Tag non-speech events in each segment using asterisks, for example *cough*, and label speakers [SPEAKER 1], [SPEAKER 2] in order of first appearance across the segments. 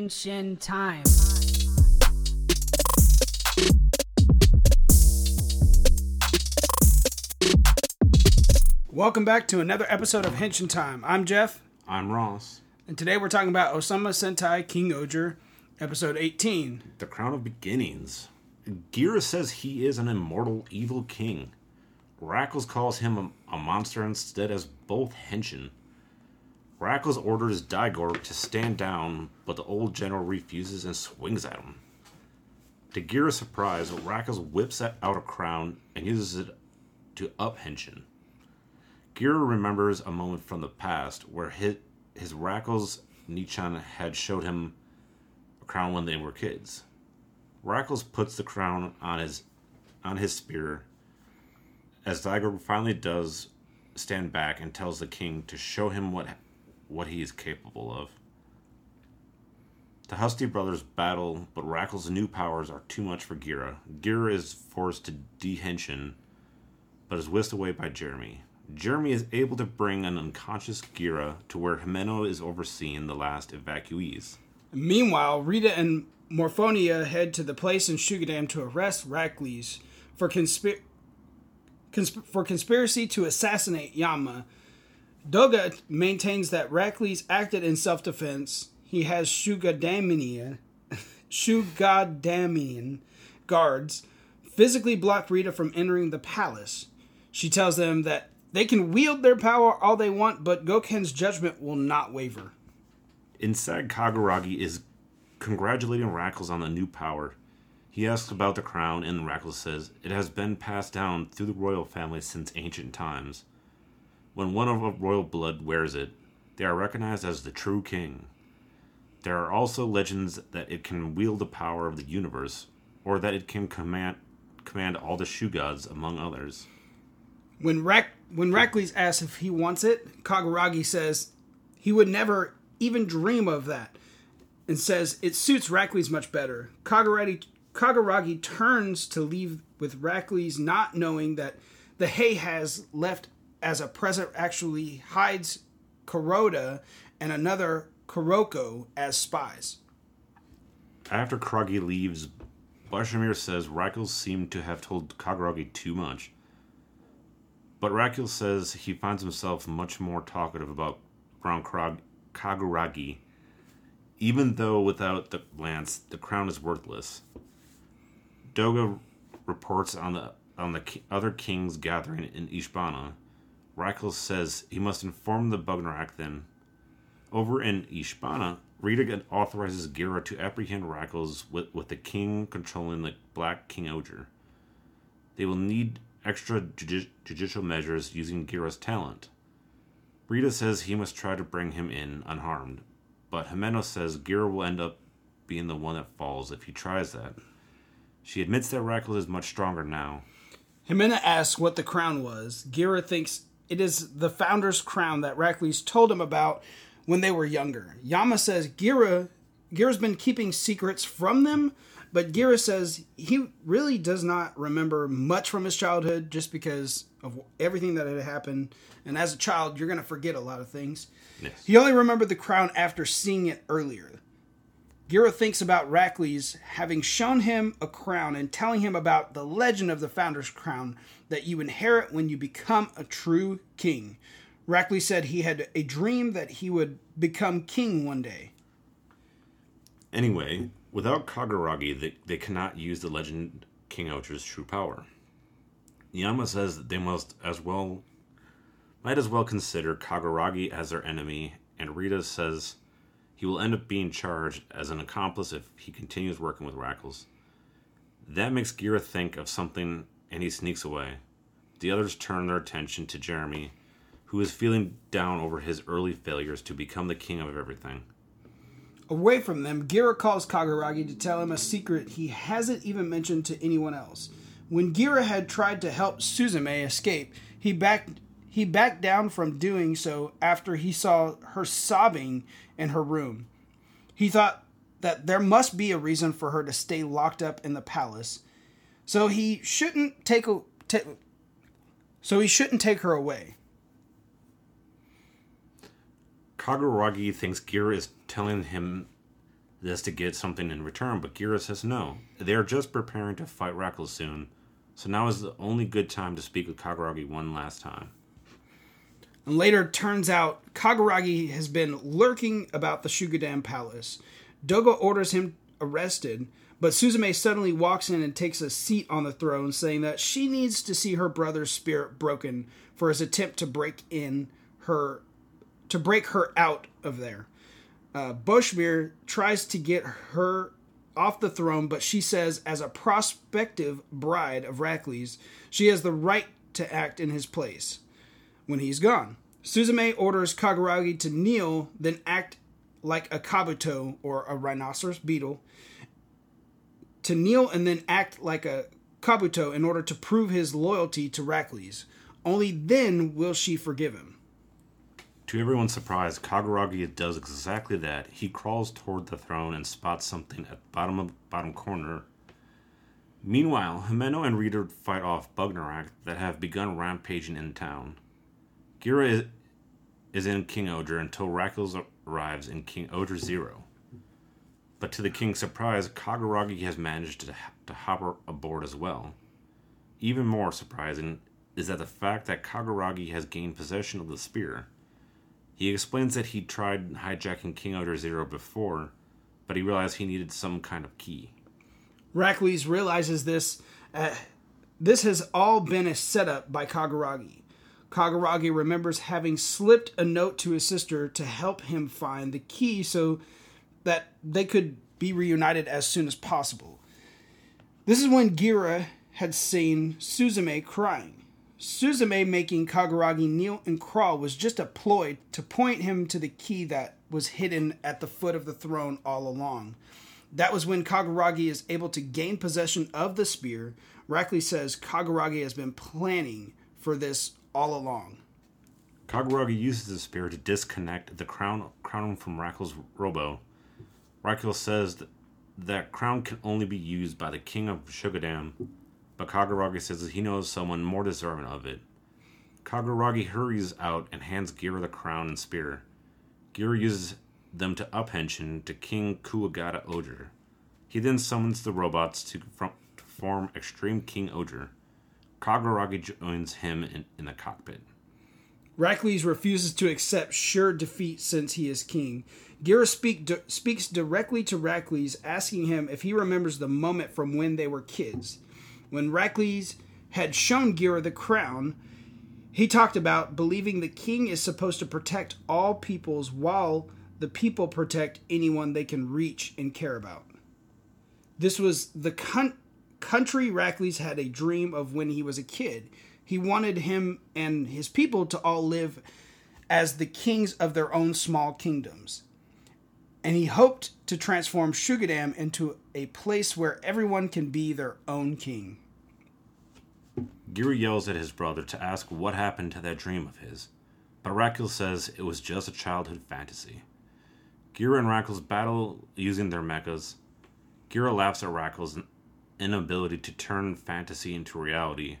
[SPEAKER 1] Henshin Time.
[SPEAKER 2] Welcome back to another episode of Henshin Time. I'm Jeff,
[SPEAKER 3] I'm Ross.
[SPEAKER 2] and today we're talking about Ohsama Sentai King-Ohger, episode 18.
[SPEAKER 3] The Crown of Beginnings. Gira says he is an immortal evil king. Rackles calls him a, a monster instead as both henshin. Rackles orders Daigor to stand down, but the old general refuses and swings at him. To Gira's surprise, Rackles whips out a crown and uses it to up henshin. Gira remembers a moment from the past where his, his Rackles Nichan had showed him a crown when they were kids. Rackles puts the crown on his on his spear as Daigor finally does stand back and tells the king to show him what what he is capable of. The Hasty brothers battle, but Rackles' new powers are too much for Gira. Gira is forced to dehenshin, but is whisked away by Jeremy. Jeremy is able to bring an unconscious Gira to where Himeno is overseeing the last evacuees.
[SPEAKER 2] Meanwhile, Rita and Morphonia head to the place in Shugodom to arrest Rackles for, consp- for conspiracy to assassinate Yama. Doga maintains that Rackley's acted in self defense. He has Shugodomian, Shugodomian *laughs* guards physically block Rita from entering the palace. She tells them that they can wield their power all they want, but Gokkan's judgment will not waver.
[SPEAKER 3] Inside, Kaguragi is congratulating Rackles on the new power. He asks about the crown, and Rackles says it has been passed down through the royal family since ancient times. When one of royal blood wears it, they are recognized as the true king. There are also legends that it can wield the power of the universe, or that it can command command all the Shugods, among others.
[SPEAKER 2] When Rack when Rackley's asks if he wants it, Kaguragi says he would never even dream of that, and says it suits Rackley's much better. Kaguragi Kaguragi turns to leave with Rackley's not knowing that the Hay has left as a present actually hides Kuroda and another Kuroko as spies.
[SPEAKER 3] After Kragi leaves, Bashmir says Rackles seemed to have told Kaguragi too much. But Rackles says he finds himself much more talkative about Krog- Kaguragi, even though without the lance, the crown is worthless. Doga reports on the on the other kings gathering in Ishabana. Rackles says he must inform the Bugnarak then. Over in Ishabana, Rita authorizes Gira to apprehend Rackles with, with the king controlling the Black King-Ohger. They will need extra judi- judicial measures using Gira's talent. Rita says he must try to bring him in unharmed, but Himeno says Gira will end up being the one that falls if he tries that. She admits that Rackles is much stronger now.
[SPEAKER 2] Himeno asks what the crown was. Gira thinks it is the founder's crown that Rackley's told him about when they were younger. Yama says Gira Gira's been keeping secrets from them, but Gira says he really does not remember much from his childhood just because of everything that had happened. And as a child, you're going to forget a lot of things.
[SPEAKER 3] Yes.
[SPEAKER 2] He only remembered the crown after seeing it earlier. Gira thinks about Rackley's having shown him a crown and telling him about the legend of the Founder's Crown that you inherit when you become a true king. Rackley said he had a dream that he would become king one day.
[SPEAKER 3] Anyway, without Kaguragi, they, they cannot use the legend King-Ohger's true power. Yama says that they must as well might as well consider Kaguragi as their enemy, and Rita says he will end up being charged as an accomplice if he continues working with Rackles. That makes Gira think of something and he sneaks away. The others turn their attention to Jeremy, who is feeling down over his early failures to become the king of everything.
[SPEAKER 2] Away from them, Gira calls Kaguragi to tell him a secret he hasn't even mentioned to anyone else. When Gira had tried to help Suzume escape, he backed he backed down from doing so after he saw her sobbing in her room. He thought that there must be a reason for her to stay locked up in the palace. So he shouldn't take a ta- so he shouldn't take her away.
[SPEAKER 3] Kaguragi thinks Gira is telling him this to get something in return, but Gira says no. They are just preparing to fight Rackles soon, so now is the only good time to speak with Kaguragi one last time.
[SPEAKER 2] And later, turns out Kaguragi has been lurking about the Shugodom Palace. Doga orders him arrested, but Suzume suddenly walks in and takes a seat on the throne, saying that she needs to see her brother's spirit broken for his attempt to break in her to break her out of there. Uh, Boschmir tries to get her off the throne, but she says, as a prospective bride of Rackley's, she has the right to act in his place when he's gone. Suzume orders Kaguragi to kneel, then act like a kabuto or a rhinoceros beetle. To kneel and then act like a kabuto in order to prove his loyalty to Rackley's. Only then will she forgive him.
[SPEAKER 3] To everyone's surprise, Kaguragi does exactly that. He crawls toward the throne and spots something at the bottom of bottom corner. Meanwhile, Himeno and Rita fight off Bugnarak that have begun rampaging in town. Gira is, in King Odra until Rackles arrives in King Odra Zero. But to the king's surprise, Kaguragi has managed to, to hop aboard as well. Even more surprising is that the fact that Kaguragi has gained possession of the spear. He explains that he tried hijacking King Odra Zero before, but he realized he needed some kind of key.
[SPEAKER 2] Rackley's realizes this. Uh, this has all been a setup by Kaguragi. Kaguragi remembers having slipped a note to his sister to help him find the key so that they could be reunited as soon as possible. This is when Gira had seen Suzume crying. Suzume making Kaguragi kneel and crawl was just a ploy to point him to the key that was hidden at the foot of the throne all along. That was when Kaguragi is able to gain possession of the spear. Rackley says Kaguragi has been planning for this all along.
[SPEAKER 3] Kaguragi uses the spear to disconnect the crown, crown from Rackles' robo. Rackles says that that crown can only be used by the king of Shugodom, but Kaguragi says that he knows someone more deserving of it. Kaguragi hurries out and hands Gira the crown and spear. Gira uses them to uphenshin to King Kuwagata Odra. He then summons the robots to, from, to form Extreme King Odra. Kaguragi joins him in, in the cockpit.
[SPEAKER 2] Rackley's refuses to accept sure defeat since he is king. Gira speak, di- speaks directly to Rackley's, asking him if he remembers the moment from when they were kids. When Rackley's had shown Gira the crown, he talked about believing the king is supposed to protect all peoples while the people protect anyone they can reach and care about. This was the con- country Rackley's had a dream of when he was a kid. He wanted him and his people to all live as the kings of their own small kingdoms. And he hoped to transform Shugodom into a place where everyone can be their own king.
[SPEAKER 3] Gira yells at his brother to ask what happened to that dream of his, but Rackles says it was just a childhood fantasy. Gira and Rackles battle using their mechas. Gira laughs at Rackles' inability to turn fantasy into reality.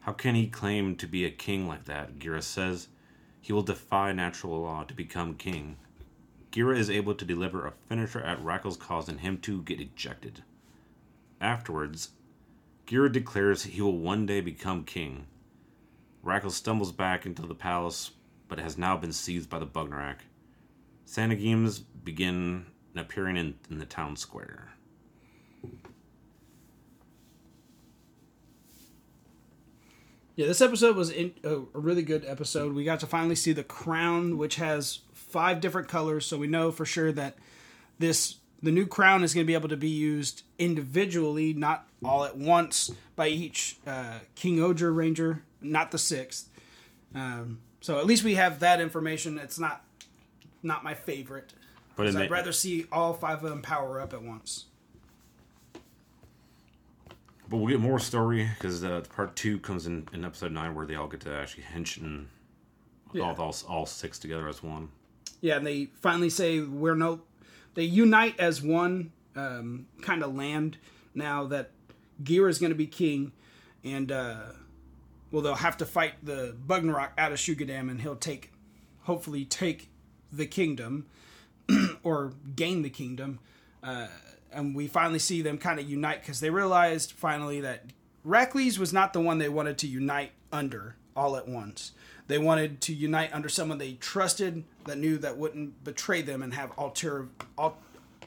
[SPEAKER 3] How can he claim to be a king like that? Gira says he will defy natural law to become king. Gira is able to deliver a finisher at Rackles' causing him to get ejected. Afterwards, Gira declares he will one day become king. Rackles stumbles back into the palace, but has now been seized by the Bugnarak. Sanagims begin appearing in, in the town square.
[SPEAKER 2] Yeah, this episode was in, a, a really good episode. We got to finally see the crown, which has five different colors, so we know for sure that this the new crown is going to be able to be used individually, not all at once by each uh, King Odra Ranger, not the sixth. Um, so at least we have that information. It's not not my favorite.
[SPEAKER 3] But
[SPEAKER 2] I'd rather see all five of them power up at once.
[SPEAKER 3] But we'll get more story because uh, part two comes in, in episode nine where they all get to actually hench
[SPEAKER 2] Yeah.
[SPEAKER 3] all, all all six together as one.
[SPEAKER 2] Yeah, and they finally say we're no. They unite as one um, kind of land now that Gira is going to be king, and uh, well, they'll have to fight the Bugnarak out of Shugodom, and he'll take, hopefully, take the kingdom. *clears throat* or gain the kingdom. Uh, and we finally see them kind of unite because they realized finally that Rackley's was not the one they wanted to unite under all at once. They wanted to unite under someone they trusted that knew that wouldn't betray them and have alter, al,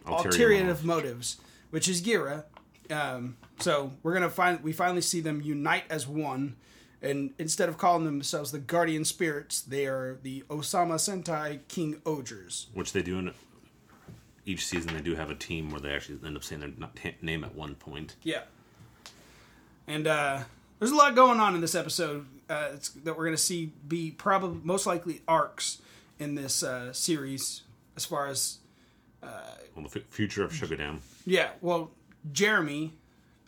[SPEAKER 3] Ulterior
[SPEAKER 2] ulterior motives, which is Gira. Um, so we're gonna find we finally see them unite as one, and instead of calling themselves the Guardian Spirits, they are the Ohsama Sentai King-Ohgers.
[SPEAKER 3] Which they do in each season. They do have a team where they actually end up saying their name at one point.
[SPEAKER 2] Yeah. And uh, there's a lot going on in this episode uh, it's, that we're going to see be probably most likely arcs in this uh, series as far as
[SPEAKER 3] Well, the f- future of Shugodom.
[SPEAKER 2] yeah well jeremy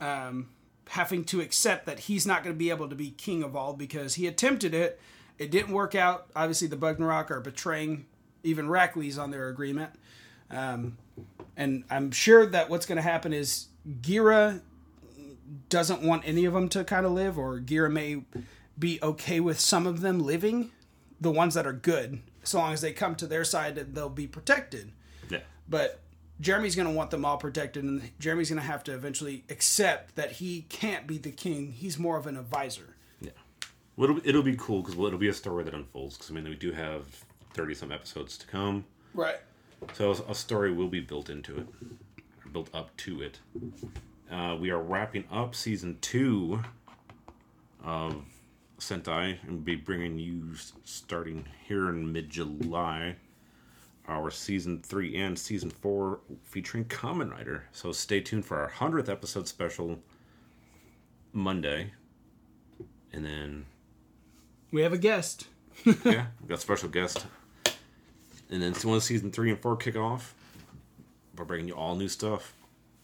[SPEAKER 2] um, having to accept that he's not going to be able to be king of all because he attempted it it didn't work out obviously the Bugnarak are betraying even Rackley's on their agreement um, and i'm sure that what's going to happen is gira doesn't want any of them to kind of live or gira may be okay with some of them living the ones that are good so long as they come to their side they'll be protected
[SPEAKER 3] Yeah.
[SPEAKER 2] but Jeremy's going to want them all protected, and Jeremy's going to have to eventually accept that he can't be the king. He's more of an advisor.
[SPEAKER 3] Yeah. Well, it'll, it'll be cool because it'll be a story that unfolds. Because I mean, we do have thirty some episodes to come,
[SPEAKER 2] Right.
[SPEAKER 3] So a story will be built into it, built up to it. Uh, we are wrapping up season two of Sentai, and be bringing you starting here in mid July. Our season three and season four featuring Kamen Rider. So stay tuned for our hundredth episode special Monday, and then
[SPEAKER 2] We have a guest. *laughs*
[SPEAKER 3] yeah, we got a special guest. And then once season three and four kick off, we're bringing you all new stuff,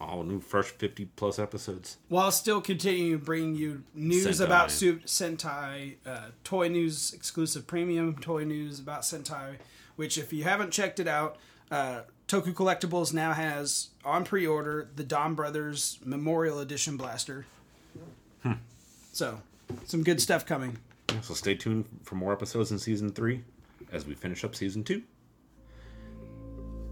[SPEAKER 3] all new, fresh fifty plus episodes.
[SPEAKER 2] While still continuing to bring you news
[SPEAKER 3] Sentai.
[SPEAKER 2] about Su- Sentai, uh, toy news, exclusive premium toy news about Sentai, which if you haven't checked it out, uh, Toku Collectibles now has on pre-order the Don Brothers Memorial Edition blaster. So, some good stuff coming.
[SPEAKER 3] So stay tuned for more episodes in season three as we finish up season two.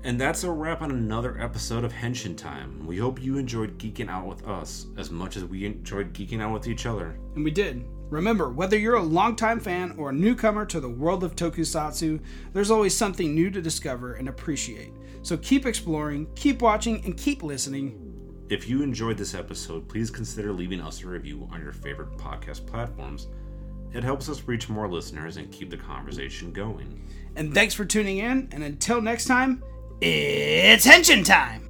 [SPEAKER 3] And that's a wrap on another episode of Henshin Time. We hope you enjoyed geeking out with us as much as we enjoyed geeking out with each other.
[SPEAKER 2] And we did. Remember, whether you're a longtime fan or a newcomer to the world of tokusatsu, there's always something new to discover and appreciate. So keep exploring, keep watching, and keep listening.
[SPEAKER 3] If you enjoyed this episode, please consider leaving us a review on your favorite podcast platforms. It helps us reach more listeners and keep the conversation going.
[SPEAKER 2] And thanks for tuning in, and until next time, it's Henshin time!